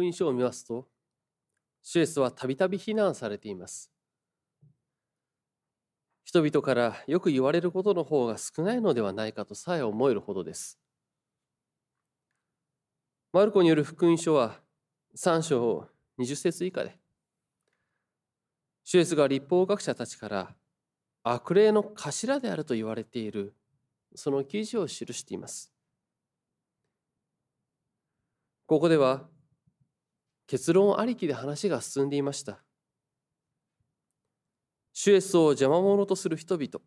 福音書を見ますと、シュエスはたびたび非難されています。人々からよく言われることの方が少ないのではないかとさえ思えるほどです。マルコによる福音書は3章20節以下で、シュエスが立法学者たちから悪霊の頭であると言われているその記事を記しています。ここでは結論ありきで話が進んでいました。主イエスを邪魔者とする人々、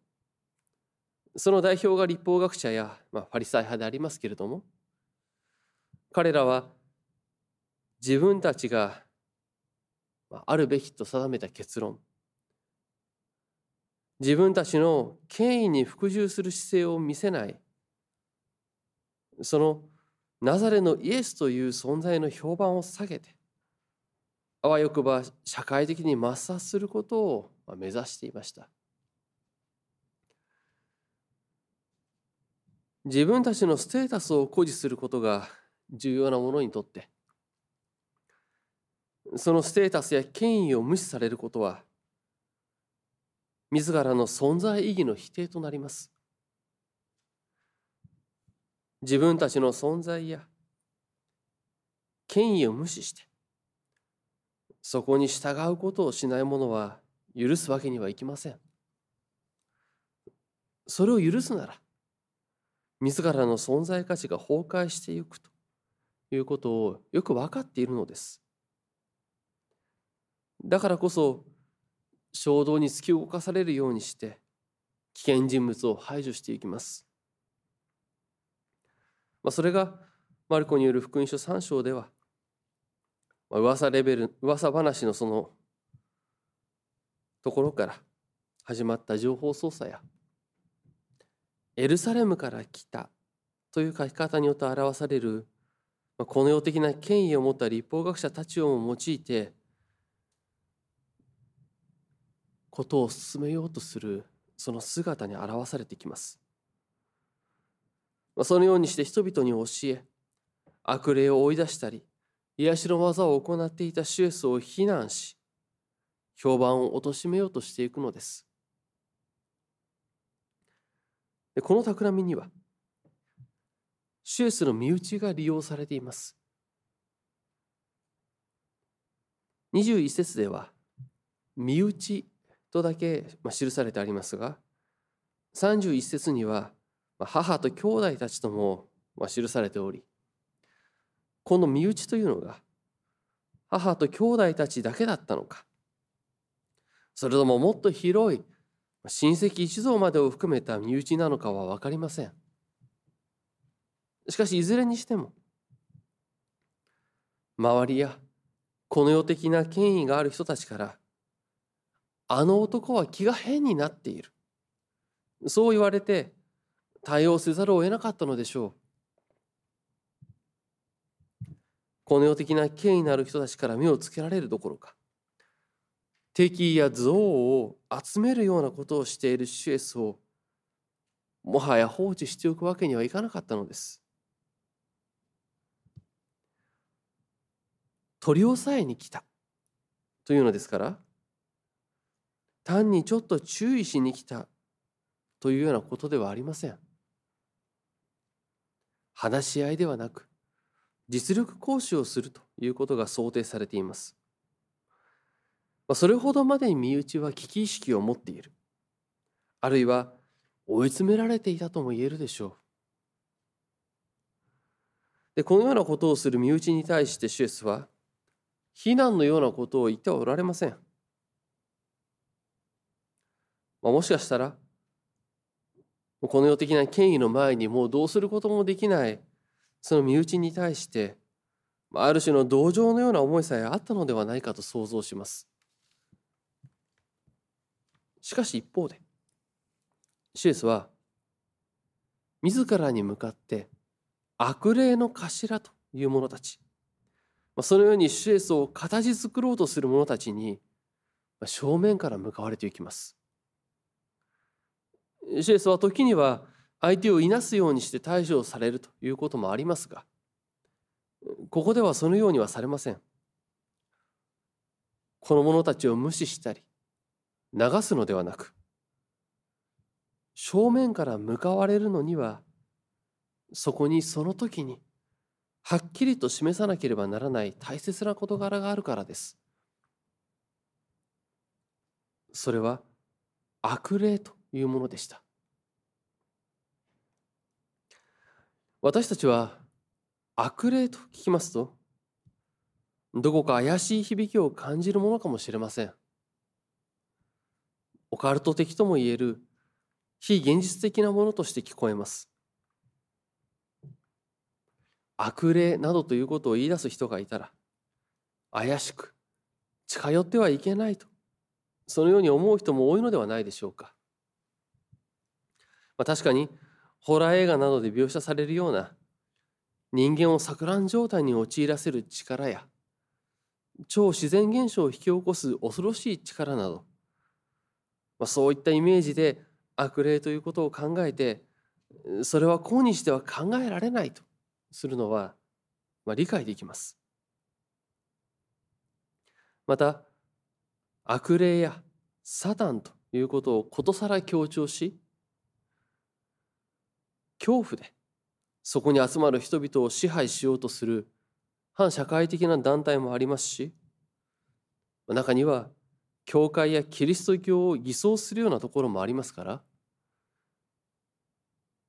その代表が立法学者や、まあ、ファリサイ派でありますけれども、彼らは自分たちがあるべきと定めた結論、自分たちの権威に服従する姿勢を見せない、そのナザレのイエスという存在の評判を下げて、あわよくば社会的に抹殺することを目指していました。自分たちのステータスを誇示することが重要なものにとってそのステータスや権威を無視されることは自らの存在意義の否定となります。自分たちの存在や権威を無視してそこに従うことをしない者は許すわけにはいきません。それを許すなら、自らの存在価値が崩壊していくということをよく分かっているのです。だからこそ、衝動に突き動かされるようにして、危険人物を排除していきます。まあ、それが、マルコによる福音書3章では、まあ、噂レベル噂話のそのところから始まった情報操作やエルサレムから来たという書き方によって表されるこの世的な権威を持った立法学者たちを用いてことを進めようとするその姿に表されてきます。そのようにして人々に教え悪霊を追い出したり癒しの技を行っていたシュエスを非難し、評判を貶めようとしていくのです。でこの企みには、シュエスの身内が利用されています。21節では、身内とだけ記されてありますが、31節には、母と兄弟たちとも記されており、この身内というのが母と兄弟たちだけだったのか。それとももっと広い親戚一同までを含めた身内なのかは分かりません。しかしいずれにしても周りやこの世的な権威がある人たちからあの男は気が変になっている。そう言われて対応せざるを得なかったのでしょう。この世的な権威のある人たちから目をつけられるどころか敵意や憎悪を集めるようなことをしているシュエスをもはや放置しておくわけにはいかなかったのです。取り押さえに来たというのですから単にちょっと注意しに来たというようなことではありません。話し合いではなく実力行使をするということが想定されています。それほどまでに身内は危機意識を持っている。あるいは追い詰められていたとも言えるでしょう。でこのようなことをする身内に対してシュエスは非難のようなことを言ってはおられません。まあ、もしかしたらこの世的な権威の前にもうどうすることもできないその身内に対してある種の同情のような思いさえあったのではないかと想像します。しかし一方でシエスは自らに向かって悪霊の頭という者たちそのようにシエスを形作ろうとする者たちに正面から向かわれていきます。シエスは時には相手をいなすようにして対処されるということもありますがここではそのようにはされません。この者たちを無視したり流すのではなく正面から向かわれるのにはそこにその時にはっきりと示さなければならない大切な事柄があるからです。それは悪霊というものでした。私たちは悪霊と聞きますとどこか怪しい響きを感じるものかもしれません。オカルト的ともいえる非現実的なものとして聞こえます。悪霊などということを言い出す人がいたら怪しく近寄ってはいけないとそのように思う人も多いのではないでしょうか。まあ、確かにホラー映画などで描写されるような人間を錯乱状態に陥らせる力や超自然現象を引き起こす恐ろしい力など、まあ、そういったイメージで悪霊ということを考えてそれは今日では考えられないとするのは、まあ、理解できます。また悪霊やサタンということをことさら強調し恐怖でそこに集まる人々を支配しようとする反社会的な団体もありますし中には教会やキリスト教を偽装するようなところもありますから、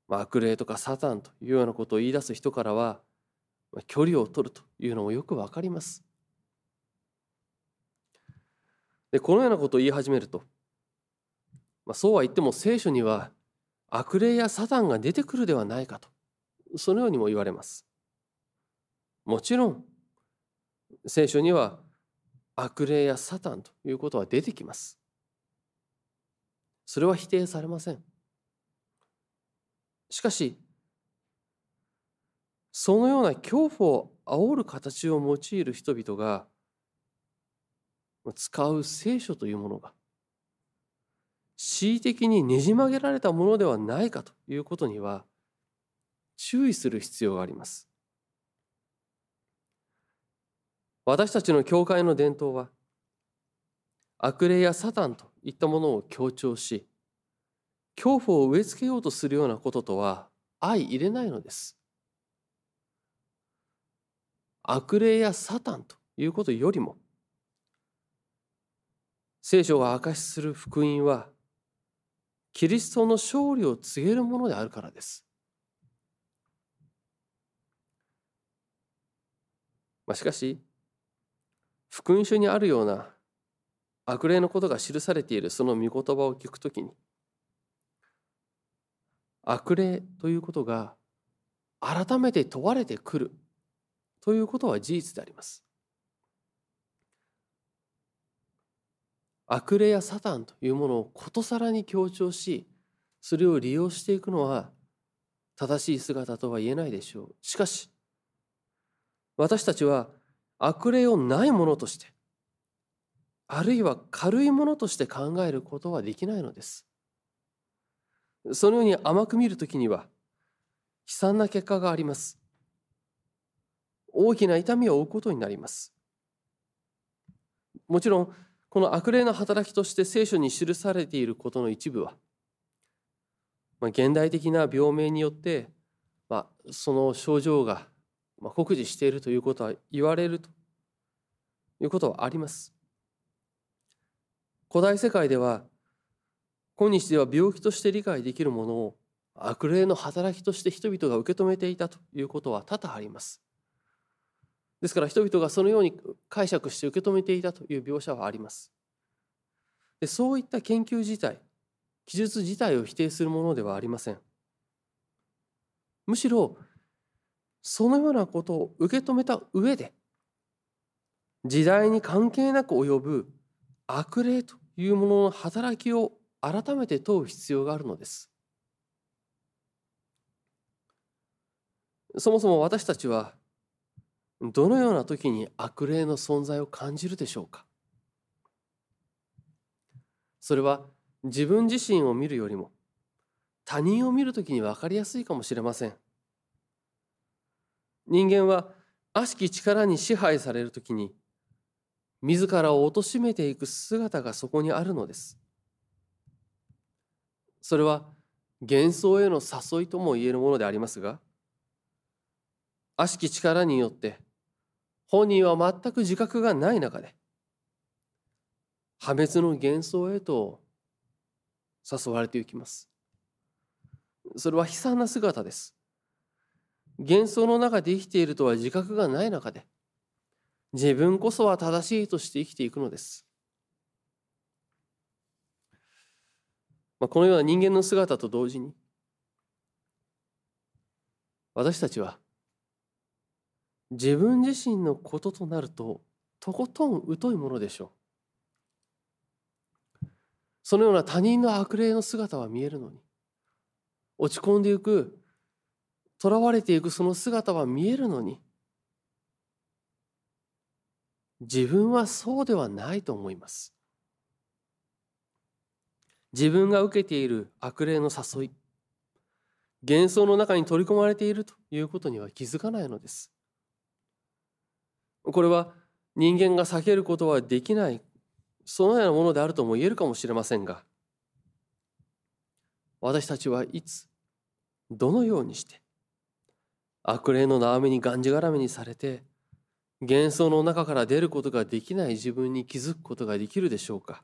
悪霊とかサタンというようなことを言い出す人からは距離を取るというのもよくわかります。でこのようなことを言い始めると、まあ、そうは言っても聖書には悪霊やサタンが出てくるではないかとそのようにも言われます。もちろん聖書には悪霊やサタンということは出てきます。それは否定されません。しかしそのような恐怖を煽る形を用いる人々が使う聖書というものが恣意的にねじ曲げられたものではないかということには注意する必要があります。私たちの教会の伝統は悪霊やサタンといったものを強調し恐怖を植え付けようとするようなこととは相入れないのです。悪霊やサタンということよりも聖書が証しする福音はキリストの勝利を告げるものであるからです。まあ、しかし福音書にあるような悪霊のことが記されているその御言葉を聞くときに悪霊ということが改めて問われてくるということは事実であります。悪霊やサタンというものをことさらに強調しそれを利用していくのは正しい姿とは言えないでしょう。しかし私たちは悪霊をないものとしてあるいは軽いものとして考えることはできないのです。そのように甘く見るときには悲惨な結果があります。大きな痛みを負うことになります。もちろんこの悪霊の働きとして聖書に記されていることの一部は、まあ、現代的な病名によって、まあ、その症状が、酷似しているということは言われるということはあります。古代世界では今日では病気として理解できるものを悪霊の働きとして人々が受け止めていたということは多々あります。ですから人々がそのように解釈して受け止めていたという描写はあります。でそういった研究自体記述自体を否定するものではありません。むしろそのようなことを受け止めた上で時代に関係なく及ぶ悪霊というものの働きを改めて問う必要があるのです。そもそも私たちはどのような時に悪霊の存在を感じるでしょうか？それは自分自身を見るよりも他人を見る時に分かりやすいかもしれません。人間は悪しき力に支配されるときに自らを貶めていく姿がそこにあるのです。それは幻想への誘いとも言えるものでありますが悪しき力によって本人は全く自覚がない中で破滅の幻想へと誘われていきます。それは悲惨な姿です。幻想の中で生きているとは自覚がない中で自分こそは正しいとして生きていくのです。まあ、このような人間の姿と同時に私たちは自分自身のこととなるととことん疎いものでしょう。そのような他人の悪霊の姿は見えるのに落ち込んでいく囚われていくその姿は見えるのに自分はそうではないと思います。自分が受けている悪霊の誘い幻想の中に取り込まれているということには気づかないのです。これは人間が避けることはできないそのようなものであるとも言えるかもしれませんが私たちはいつどのようにして悪霊の縄目にがんじがらめにされて幻想の中から出ることができない自分に気づくことができるでしょうか。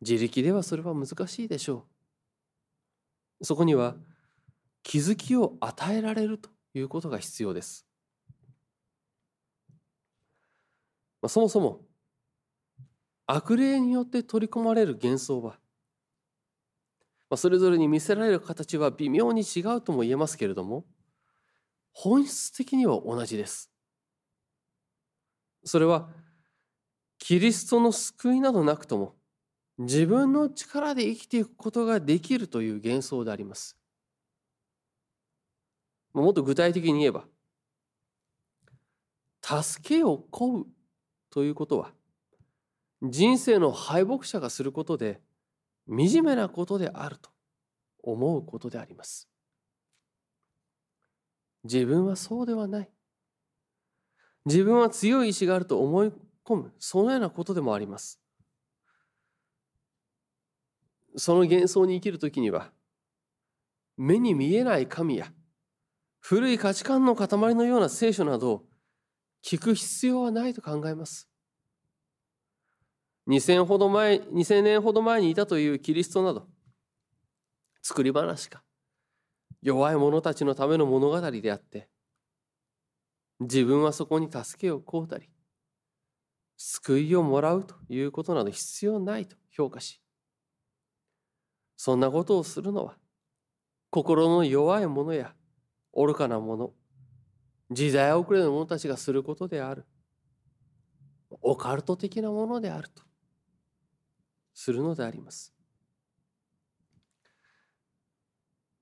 自力ではそれは難しいでしょう。そこには気づきを与えられるということが必要です、まあ、そもそも悪霊によって取り込まれる幻想はまあ、それぞれに見せられる形は微妙に違うとも言えますけれども本質的には同じです。それはキリストの救いなどなくとも自分の力で生きていくことができるという幻想であります。もっと具体的に言えば助けを請うということは人生の敗北者がすることで惨めなことであると思うことであります。自分はそうではない。自分は強い意志があると思い込む、そのようなことでもあります。その幻想に生きるときには、目に見えない神や古い価値観の塊のような聖書など聞く必要はないと考えます。2000ほど前、2000年ほど前にいたというキリストなど、作り話か、弱い者たちのための物語であって、自分はそこに助けを請うたり、救いをもらうということなど必要ないと評価し、そんなことをするのは、心の弱い者や愚かな者、時代遅れの者たちがすることである。オカルト的なものであるとするのであります。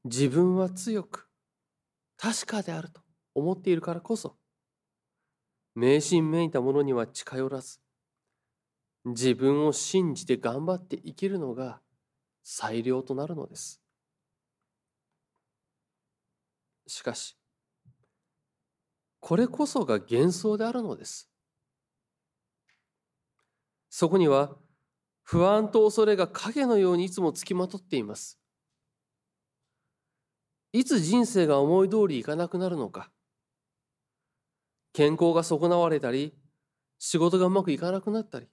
自分は強く確かであると思っているからこそ迷信めいた者には近寄らず自分を信じて頑張って生きるのが最良となるのです。しかしこれこそが幻想であるのです。そこには不安と恐れが影のようにいつもつきまとっています。いつ人生が思い通りいかなくなるのか。健康が損なわれたり、仕事がうまくいかなくなったり、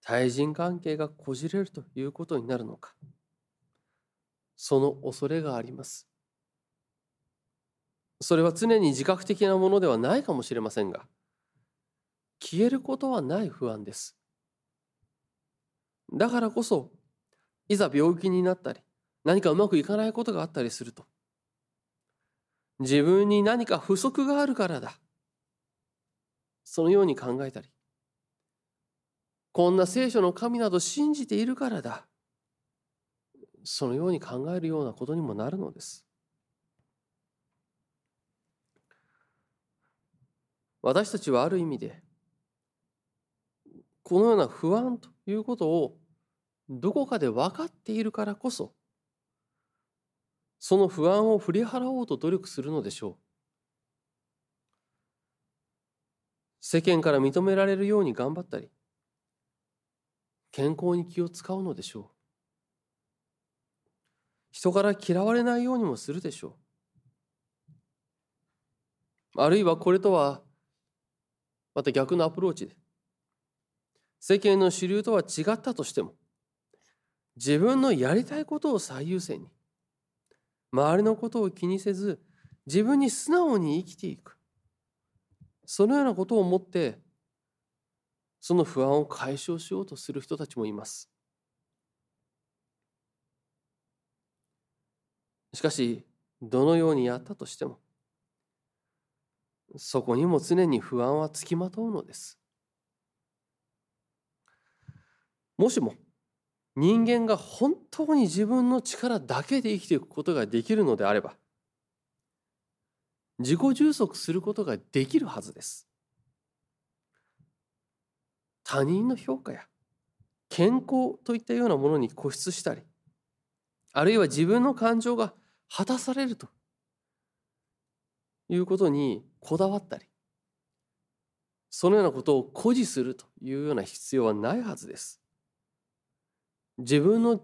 対人関係がこじれるということになるのか。その恐れがあります。それは常に自覚的なものではないかもしれませんが、消えることはない不安です。だからこそいざ病気になったり何かうまくいかないことがあったりすると自分に何か不足があるからだそのように考えたりこんな聖書の神など信じているからだそのように考えるようなことにもなるのです私たちはある意味でこのような不安ということをどこかで分かっているからこそその不安を振り払おうと努力するのでしょう。世間から認められるように頑張ったり健康に気を使うのでしょう。人から嫌われないようにもするでしょう。あるいはこれとはまた逆のアプローチで。世間の主流とは違ったとしても自分のやりたいことを最優先に周りのことを気にせず自分に素直に生きていく。そのようなことを思ってその不安を解消しようとする人たちもいます。しかしどのようにやったとしてもそこにも常に不安はつきまとうのです。もしも人間が本当に自分の力だけで生きていくことができるのであれば自己充足することができるはずです。他人の評価や健康といったようなものに固執したりあるいは自分の感情が果たされるということにこだわったりそのようなことを誇示するというような必要はないはずです自分の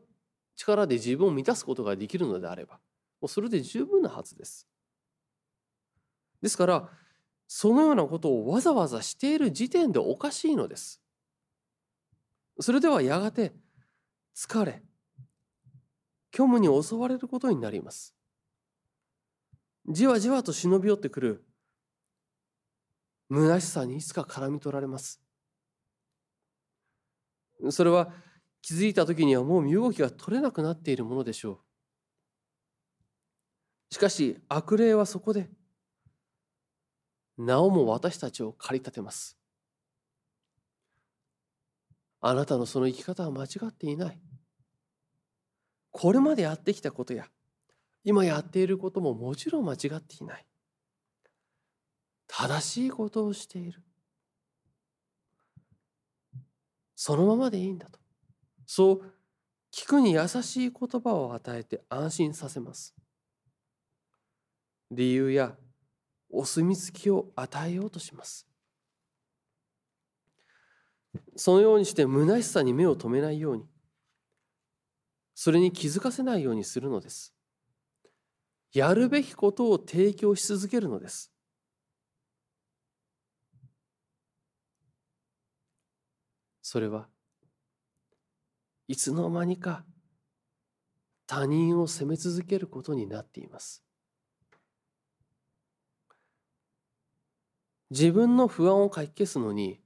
力で自分を満たすことができるのであればもうそれで十分なはずです。ですからそのようなことをわざわざしている時点でおかしいのです。それではやがて疲れ虚無に襲われることになります。じわじわと忍び寄ってくる虚しさにいつか絡み取られます。それは気づいた時にはもう身動きが取れなくなっているものでしょう。しかし悪霊はそこでなおも私たちを駆り立てます。あなたのその生き方は間違っていない。これまでやってきたことや今やっていることももちろん間違っていない。正しいことをしている。そのままでいいんだと。そう聞くに優しい言葉を与えて安心させます。理由やお墨付きを与えようとします。そのようにして虚しさに目を留めないように、それに気づかせないようにするのです。やるべきことを提供し続けるのです。それはいつの間にか他人を責め続けることになっています。自分の不安をかき消すのに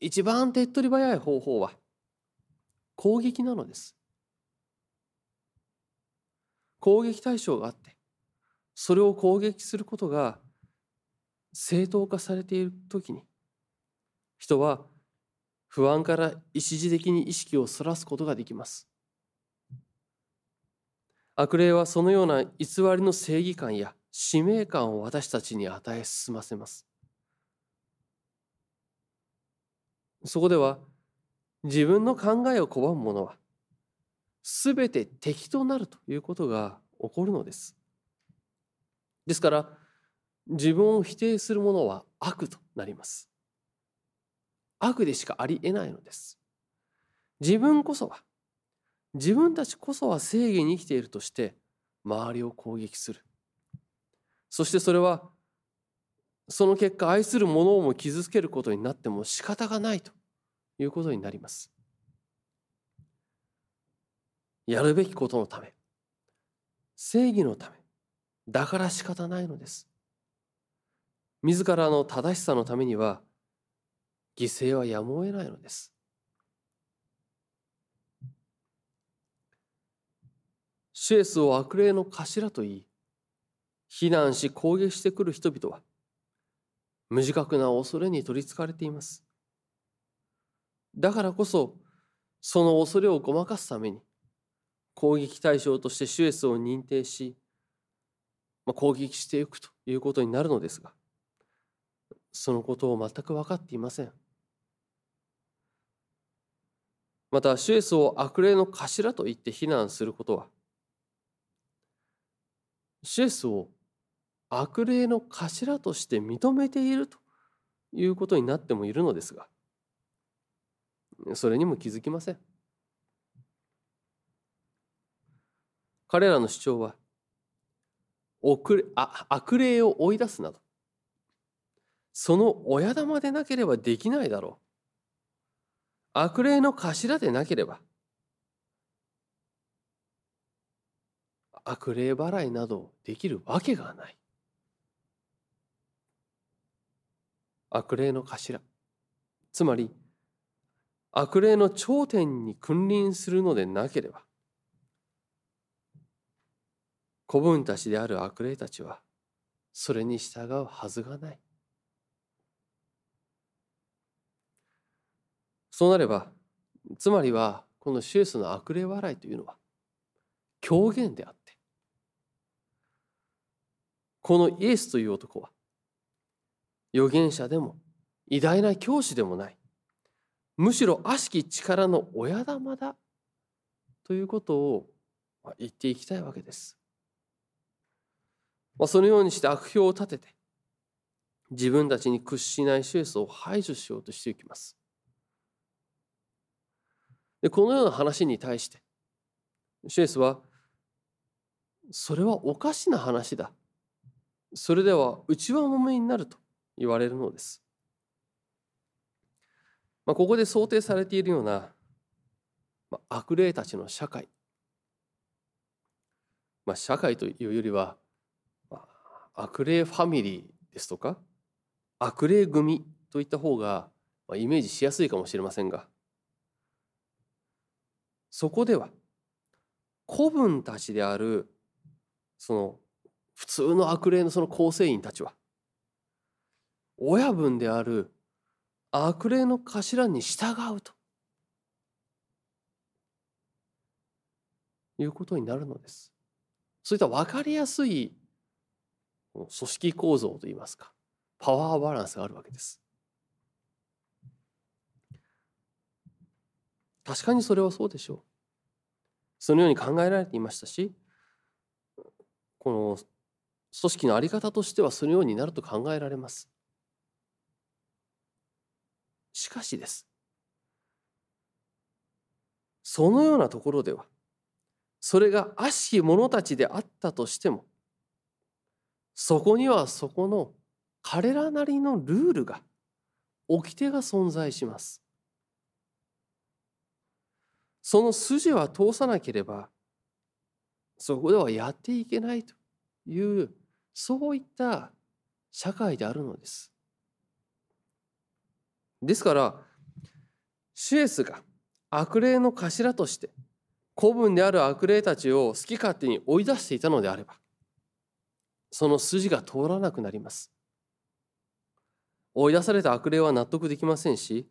一番手っ取り早い方法は攻撃なのです。攻撃対象があってそれを攻撃することが正当化されている時に人は不安から一時的に意識をそらすことができます。悪霊はそのような偽りの正義感や使命感を私たちに与え進ませます。そこでは自分の考えを拒む者は全て敵となるということが起こるのです。ですから自分を否定する者は悪となります。悪でしかありえないのです。自分こそは、自分たちこそは正義に生きているとして周りを攻撃する。そしてそれはその結果愛する者をも傷つけることになっても仕方がないということになります。やるべきことのため、正義のため、だから仕方ないのです。自らの正しさのためには犠牲はやむを得ないのです。シュエスを悪霊の頭と言い、非難し攻撃してくる人々は、無自覚な恐れに取りつかれています。だからこそ、その恐れをごまかすために、攻撃対象としてシュエスを認定し、攻撃していくということになるのですが、そのことを全く分かっていません。またシュエスを悪霊の頭と言って非難することはシエスを悪霊の頭として認めているということになってもいるのですがそれにも気づきません彼らの主張は悪霊を追い出すなど。その親玉でなければできないだろう。悪霊の頭でなければ。悪霊払いなどできるわけがない。悪霊の頭。つまり悪霊の頂点に君臨するのでなければ。子分たちである悪霊たちはそれに従うはずがないそうなればつまりはこのシエスの悪霊払いというのは狂言であってこのイエスという男は預言者でも偉大な教師でもないむしろ悪しき力の親玉だということを言っていきたいわけです。まあ、そのようにして悪評を立てて自分たちに屈しないシエスを排除しようとしていきます。でこのような話に対してシエスはそれはおかしな話だそれでは内輪もめになると言われるのです。まあ、ここで想定されているような、まあ、悪霊たちの社会、まあ、社会というよりは、悪霊ファミリーですとか悪霊組といった方が、まあ、イメージしやすいかもしれませんがそこでは子分たちであるその普通の悪霊のその構成員たちは親分である悪霊の頭に従うということになるのです。そういった分かりやすい組織構造といいますかパワーバランスがあるわけです。確かにそれはそうでしょう。そのように考えられていましたしこの組織の在り方としてはそのようになると考えられます。しかしです。そのようなところではそれが悪しき者たちであったとしてもそこにはそこの彼らなりのルールが掟が存在します。その筋は通さなければそこではやっていけないというそういった社会であるのです。ですからシュエスが悪霊の頭として子分である悪霊たちを好き勝手に追い出していたのであればその筋が通らなくなります。追い出された悪霊は納得できませんし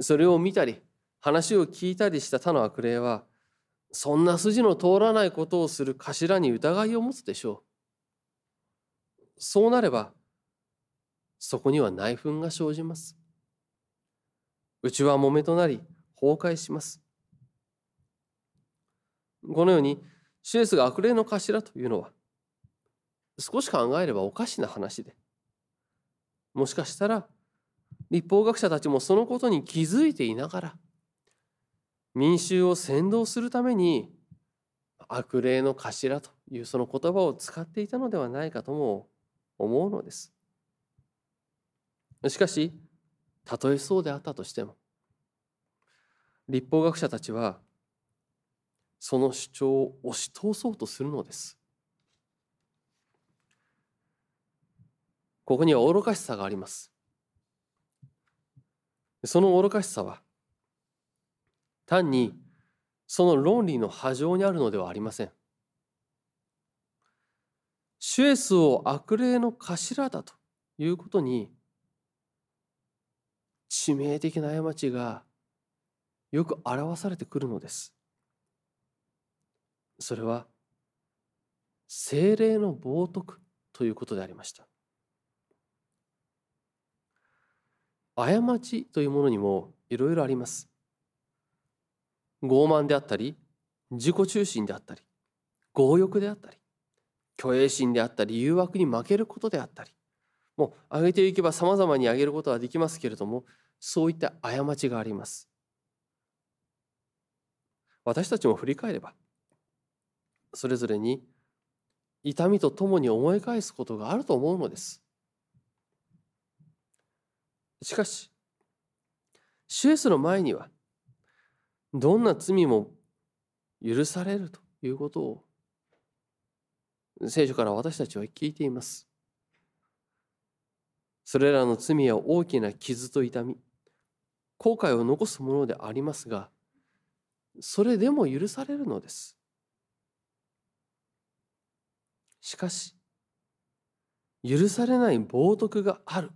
それを見たり話を聞いたりした他の悪霊はそんな筋の通らないことをする頭に疑いを持つでしょう。そうなればそこには内紛が生じます内はもめとなり崩壊しますこのようにシエスが悪霊の頭というのは少し考えればおかしな話でもしかしたら立法学者たちもそのことに気づいていながら民衆を先導するために悪霊の頭というその言葉を使っていたのではないかとも思うのです。しかしたとえそうであったとしても立法学者たちはその主張を押し通そうとするのです。ここには愚かしさがあります。その愚かしさは単にその論理の波状にあるのではありません。シュエスを悪霊の頭だということに致命的な過ちがよく表されてくるのです。それは精霊の冒涜ということでありました。過ちというものにもいろいろあります。傲慢であったり自己中心であったり強欲であったり虚栄心であったり誘惑に負けることであったりもう上げていけばさまざまに上げることはできますけれどもそういった過ちがあります私たちも振り返ればそれぞれに痛みとともに思い返すことがあると思うのですしかし主イエスの前にはどんな罪も許されるということを聖書から私たちは聞いています。それらの罪は大きな傷と痛み、後悔を残すものでありますが、それでも許されるのです。しかし、許されない冒涜がある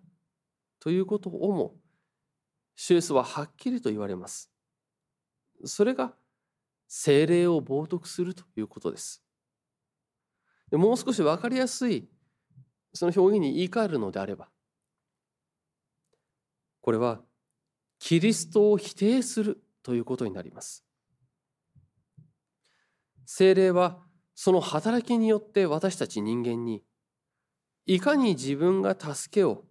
ということをも、シュエスははっきりと言われます。それが精霊を冒涜するということです。もう少し分かりやすいその表現に言い換えるのであればこれはキリストを否定するということになります。精霊はその働きによって私たち人間にいかに自分が助けを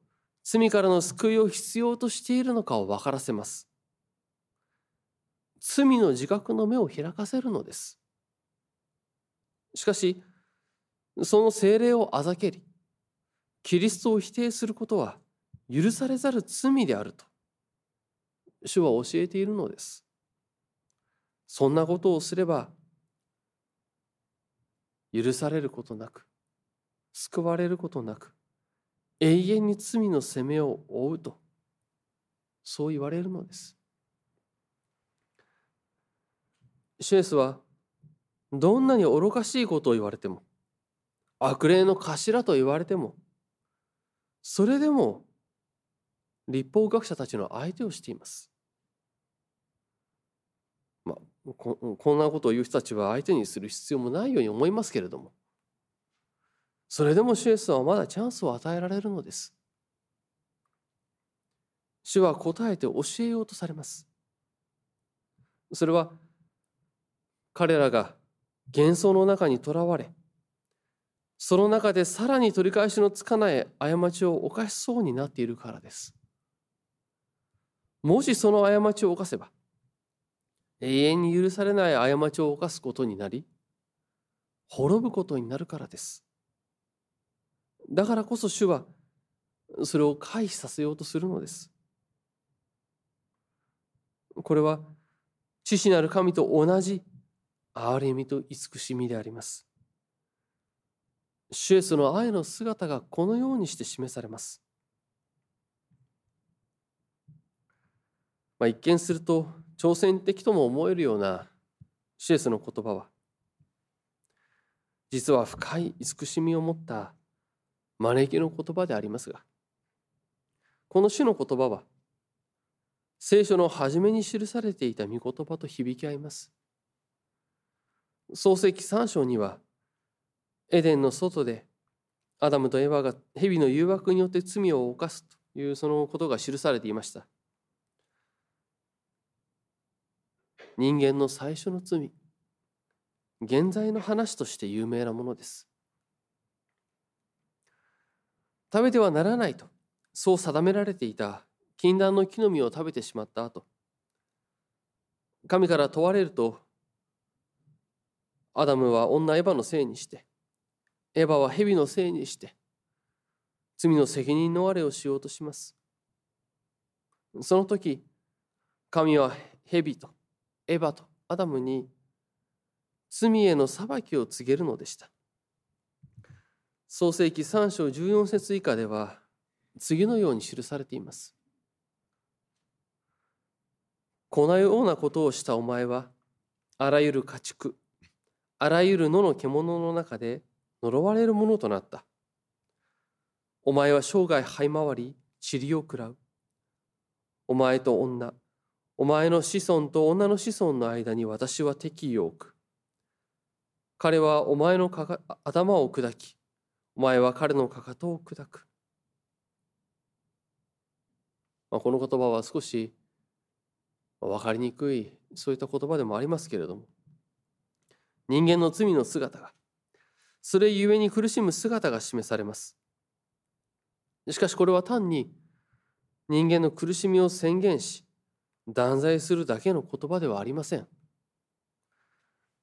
罪からの救いを必要としているのかを分からせます。罪の自覚の目を開かせるのです。しかしその精霊をあざけりキリストを否定することは許されざる罪であると主は教えているのですそんなことをすれば許されることなく救われることなく永遠に罪の責めを負うとそう言われるのですシュエスはどんなに愚かしいことを言われても悪霊の頭と言われてもそれでも立法学者たちの相手をしています。まあ、ここんなことを言う人たちは相手にする必要もないように思いますけれどもそれでも主イエスはまだチャンスを与えられるのです。主は答えて教えようとされます。それは彼らが幻想の中にとらわれその中でさらに取り返しのつかない過ちを犯しそうになっているからです。もしその過ちを犯せば、永遠に許されない過ちを犯すことになり、滅ぶことになるからです。だからこそ主は、それを回避させようとするのです。これは、父なる神と同じ憐れみと慈しみであります。シュエスの愛の姿がこのようにして示されます。まあ、一見すると挑戦的とも思えるようなシュエスの言葉は実は深い慈しみを持った招きの言葉でありますがこの主の言葉は聖書の初めに記されていた御言葉と響き合います。創世記3章にはエデンの外でアダムとエヴァが蛇の誘惑によって罪を犯すというそのことが記されていました人間の最初の罪現在の話として有名なものです食べてはならないとそう定められていた禁断の木の実を食べてしまった後神から問われるとアダムは女エヴァのせいにしてエヴァは蛇のせいにして罪の責任逃れをしようとします。その時、神は蛇とエヴァとアダムに罪への裁きを告げるのでした。創世記3章14節以下では次のように記されています。このようなことをしたお前はあらゆる家畜あらゆる野の獣の中で呪われるものとなった。お前は生涯這い回り、塵を食らう。お前と女、お前の子孫と女の子孫の間に私は敵意を置く。彼はお前の頭を砕き、お前は彼のかかとを砕く。まあ、この言葉は少し分かりにくい、そういった言葉でもありますけれども、人間の罪の姿がそれゆえに苦しむ姿が示されます。しかしこれは単に人間の苦しみを宣言し断罪するだけの言葉ではありません。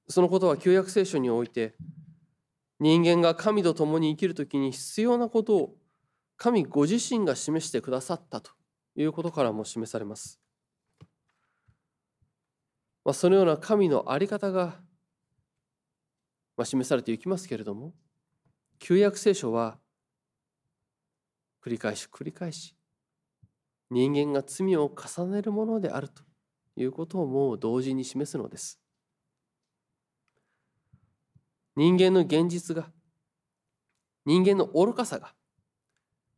そのことは旧約聖書において人間が神と共に生きるときに必要なことを神ご自身が示してくださったということからも示されます。まあ、そのような神の在り方が、まあ、示されていきますけれども旧約聖書は繰り返し繰り返し人間が罪を重ねるものであるということをもう同時に示すのです。人間の現実が人間の愚かさが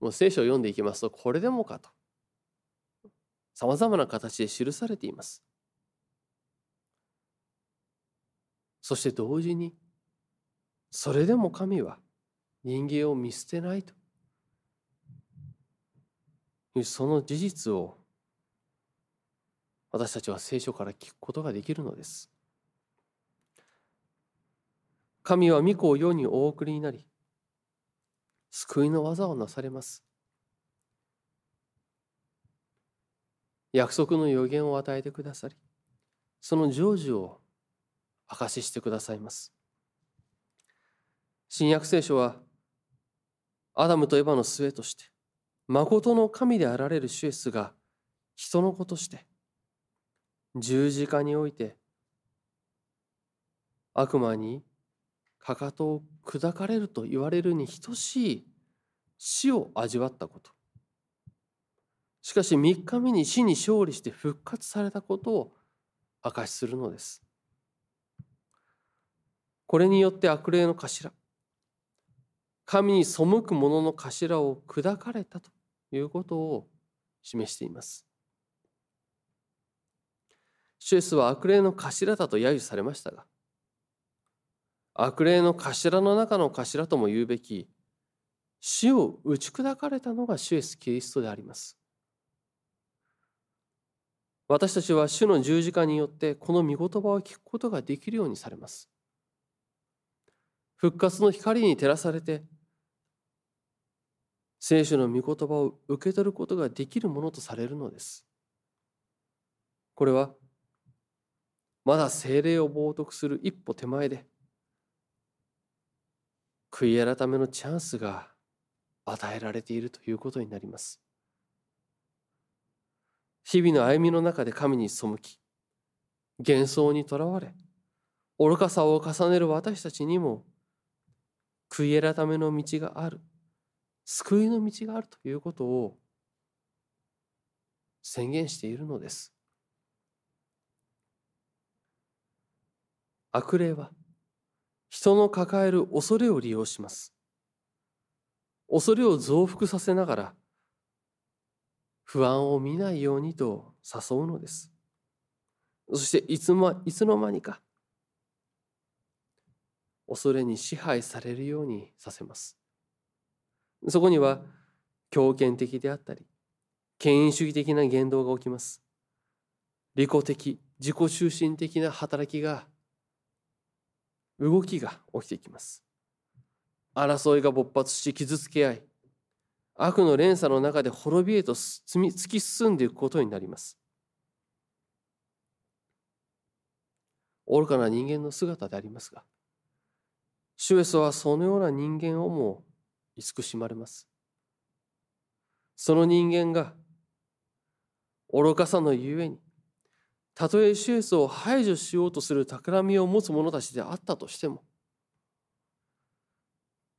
もう聖書を読んでいきますとこれでもかとさまざまな形で記されています。そして同時にそれでも神は人間を見捨てないというその事実を私たちは聖書から聞くことができるのです。神は御子を世にお送りになり救いの技をなされます。約束の予言を与えてくださりその成就を証ししてくださいます。新約聖書はアダムとエヴァの末として誠の神であられる主イエスが人の子として十字架において悪魔にかかとを砕かれると言われるに等しい死を味わったことしかし3日目に死に勝利して復活されたことを証しするのですこれによって悪霊の頭神に背く者の頭を砕かれたということを示しています。シュエスは悪霊の頭だと揶揄されましたが悪霊の頭の中の頭とも言うべき死を打ち砕かれたのがシュエス・キリストであります。私たちは主の十字架によってこの御言葉を聞くことができるようにされます。復活の光に照らされて聖書の御言葉を受け取ることができるものとされるのです。これはまだ精霊を冒涜する一歩手前で悔い改めのチャンスが与えられているということになります。日々の歩みの中で神に背き幻想にとらわれ愚かさを重ねる私たちにも悔い改めの道がある救いの道があるということを宣言しているのです。悪霊は人の抱える恐れを利用します。恐れを増幅させながら不安を見ないようにと誘うのです。そしていつもいつの間にか恐れに支配されるようにさせます。そこには強権的であったり権威主義的な言動が起きます利己的自己中心的な働きが動きが起きていきます争いが勃発し傷つけ合い悪の連鎖の中で滅びへと突き進んでいくことになります愚かな人間の姿でありますがシュエスはそのような人間をも慈しまれます。その人間が愚かさのゆえにたとえシエスを排除しようとする企みを持つ者たちであったとしても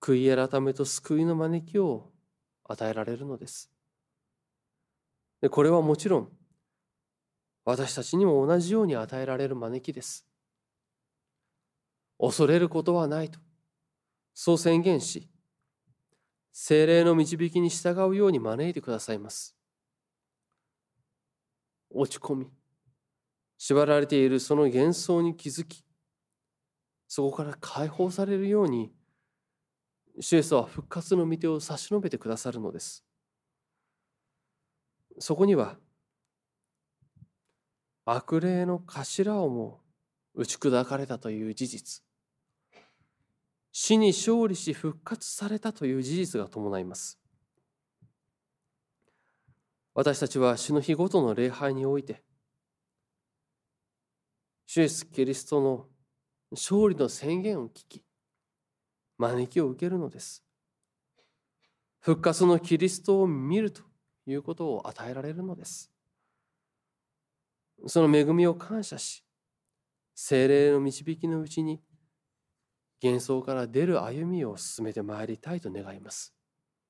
悔い改めと救いの招きを与えられるのです。でこれはもちろん私たちにも同じように与えられる招きです。恐れることはないとそう宣言し精霊の導きに従うように招いてくださいます。落ち込み、縛られているその幻想に気づき、そこから解放されるように、主イエスは復活の御手を差し伸べてくださるのです。そこには、悪霊の頭をも打ち砕かれたという事実、死に勝利し復活されたという事実が伴います私たちは主の日ごとの礼拝において主イエスキリストの勝利の宣言を聞き招きを受けるのです。復活のキリストを見るということを与えられるのです。その恵みを感謝し精霊の導きのうちに幻想から出る歩みを進めてまいりたいと願います。